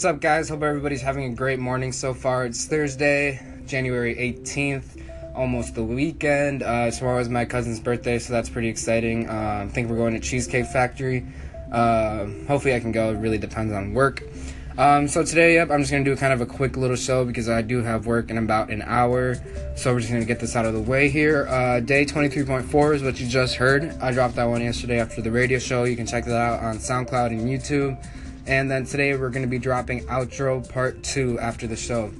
What's up, guys? Hope everybody's having a great morning so far. It's Thursday, January 18th, almost the weekend. Uh, tomorrow is my cousin's birthday, so that's pretty exciting. Uh, I think we're going to Cheesecake Factory. Uh, hopefully, I can go. It really depends on work. Um, so today, yep, I'm just gonna do kind of a quick little show because I do have work in about an hour. So we're just gonna get this out of the way here. Uh, day 23.4 is what you just heard. I dropped that one yesterday after the radio show. You can check that out on SoundCloud and YouTube. And then today we're going to be dropping outro part two after the show.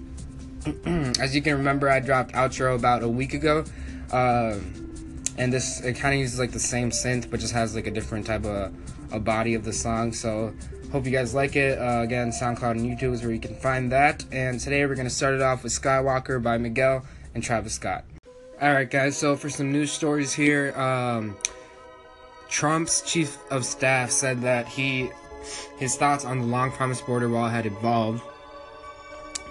As you can remember, I dropped outro about a week ago. Uh, and this, it kind of uses like the same synth, but just has like a different type of a body of the song. So hope you guys like it. Uh, again, SoundCloud and YouTube is where you can find that. And today we're going to start it off with Skywalker by Miguel and Travis Scott. Alright, guys, so for some news stories here, um, Trump's chief of staff said that he his thoughts on the long promised border wall had evolved,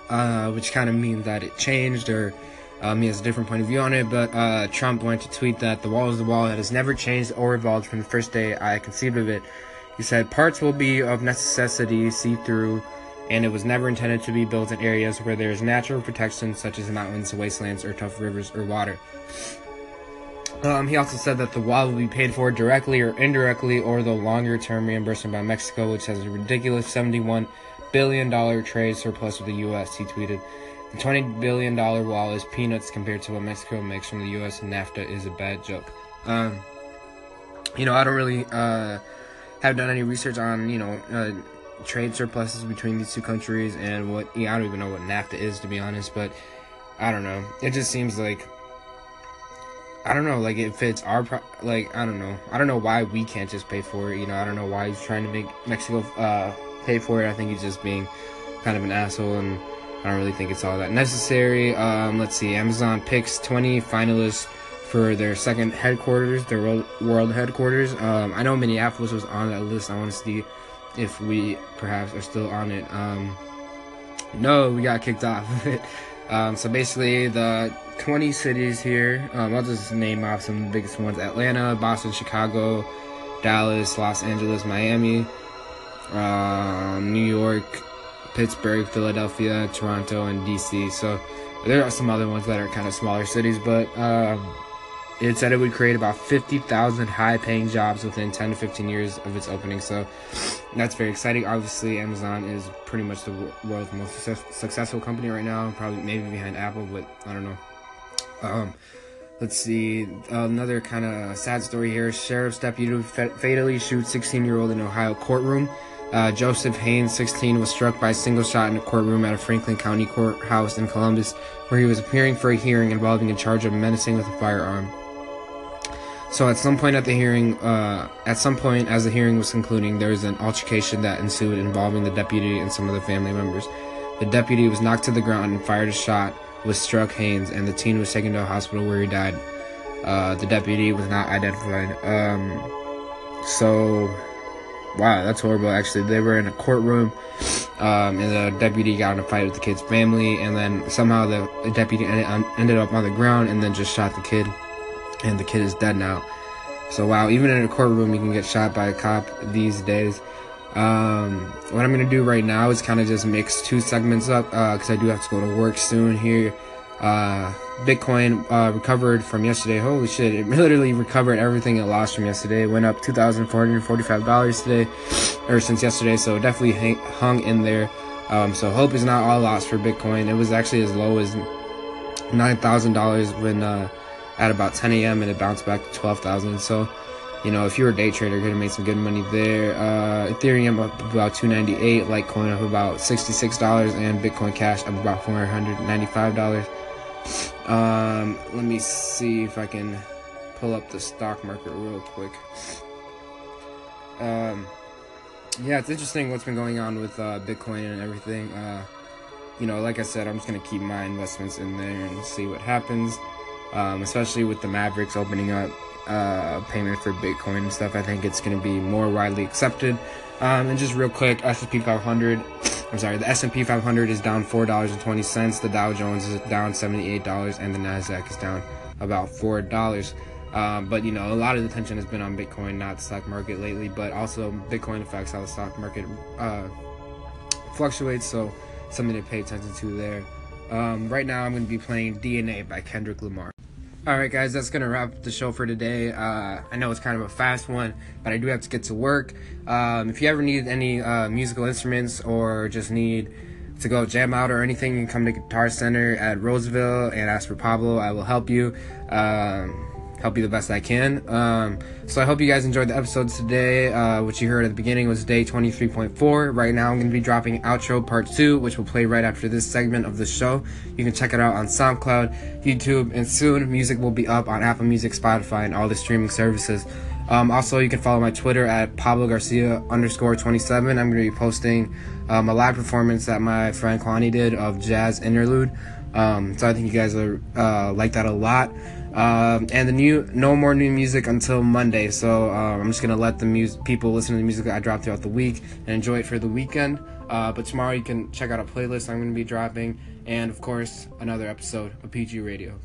uh, which kind of means that it changed or um, he has a different point of view on it. But uh, Trump went to tweet that the wall is the wall that has never changed or evolved from the first day I conceived of it. He said, Parts will be of necessity see through, and it was never intended to be built in areas where there is natural protection, such as mountains, wastelands, or tough rivers or water. Um, he also said that the wall will be paid for directly or indirectly, or the longer term reimbursement by Mexico, which has a ridiculous $71 billion trade surplus with the U.S. He tweeted, The $20 billion wall is peanuts compared to what Mexico makes from the U.S., and NAFTA is a bad joke. Um, you know, I don't really uh, have done any research on, you know, uh, trade surpluses between these two countries and what, yeah, I don't even know what NAFTA is, to be honest, but I don't know. It just seems like I don't know, like it fits our pro- like I don't know. I don't know why we can't just pay for it. You know, I don't know why he's trying to make Mexico uh, pay for it. I think he's just being kind of an asshole, and I don't really think it's all that necessary. Um, let's see, Amazon picks 20 finalists for their second headquarters, their world, world headquarters. Um, I know Minneapolis was on that list. I want to see if we perhaps are still on it. Um, no, we got kicked off of it. Um, so basically, the 20 cities here, um, I'll just name off some of the biggest ones Atlanta, Boston, Chicago, Dallas, Los Angeles, Miami, um, New York, Pittsburgh, Philadelphia, Toronto, and DC. So there are some other ones that are kind of smaller cities, but um, it said it would create about 50,000 high paying jobs within 10 to 15 years of its opening. So that's very exciting. Obviously, Amazon is pretty much the world's most success- successful company right now, probably maybe behind Apple, but I don't know. Um, let's see. Another kind of sad story here. Sheriff's deputy fatally shoots 16 year old in Ohio courtroom. Uh, Joseph Haynes, 16, was struck by a single shot in a courtroom at a Franklin County courthouse in Columbus, where he was appearing for a hearing involving a charge of menacing with a firearm. So at some point at the hearing, uh, at some point as the hearing was concluding, there was an altercation that ensued involving the deputy and some of the family members. The deputy was knocked to the ground and fired a shot, which struck Haynes, and the teen was taken to a hospital where he died. Uh, the deputy was not identified. Um, so, wow, that's horrible. Actually, they were in a courtroom, um, and the deputy got in a fight with the kid's family, and then somehow the, deputy ended, ended up on the ground and then just shot the kid and the kid is dead now. So wow, even in a courtroom, you can get shot by a cop these days. Um, what I'm gonna do right now is kind of just mix two segments up because uh, I do have to go to work soon here. Uh, Bitcoin uh, recovered from yesterday. Holy shit! It literally recovered everything it lost from yesterday. It went up two thousand four hundred forty-five dollars today, or since yesterday. So definitely hung in there. Um, so hope is not all lost for Bitcoin. It was actually as low as nine thousand dollars when uh, at about 10 a.m. and it bounced back to 12,000. So, you know, if you're a day trader, you're gonna make some good money there. Uh, Ethereum up about 298, Litecoin up about $66, and Bitcoin Cash up about $495. Um, let me see if I can pull up the stock market real quick. Um, yeah, it's interesting what's been going on with uh, Bitcoin and everything. Uh, you know, like I said, I'm just gonna keep my investments in there and see what happens um, especially with the Mavericks opening up uh, payment for Bitcoin and stuff. I think it's going to be more widely accepted. Um, and just real quick, S&P 500. I'm sorry, the S&P 500 is down four dollars and twenty cents. The Dow Jones is down seventy-eight dollars, and the Nasdaq is down about four dollars. Um, but you know, a lot of the attention has been on Bitcoin, not the stock market lately. But also, Bitcoin affects how the stock market uh, fluctuates, so something to pay attention to there. Um, right now, I'm going to be playing DNA by Kendrick Lamar. Alright, guys, that's to wrap the show for today. Uh, I know it's kind of a fast one, but I do have to get to work. Um, if you ever need any uh, musical instruments or just need to go jam out or anything, you can come to Guitar Center at Roseville and ask for Pablo. I will help you. Um, help you the best I can. Um, so I hope you guys enjoyed the episodes today. Uh, what you heard at the beginning was day 23.4. Right now I'm going to be dropping outro part 2, which will play right after this segment of the show. You can check it out on SoundCloud, YouTube, and soon music will be up on Apple Music, Spotify, and all the streaming services. Um, also, you can follow my Twitter at Pablo Garcia underscore 27. I'm going to be posting um, a live performance that my friend Kwani did of Jazz Interlude. Um, so I think you guys are, uh, like that a lot. Um, and the new, no more new music until Monday. So uh, I'm just gonna let the music people listen to the music I drop throughout the week and enjoy it for the weekend. Uh, but tomorrow you can check out a playlist I'm gonna be dropping, and of course another episode of PG Radio.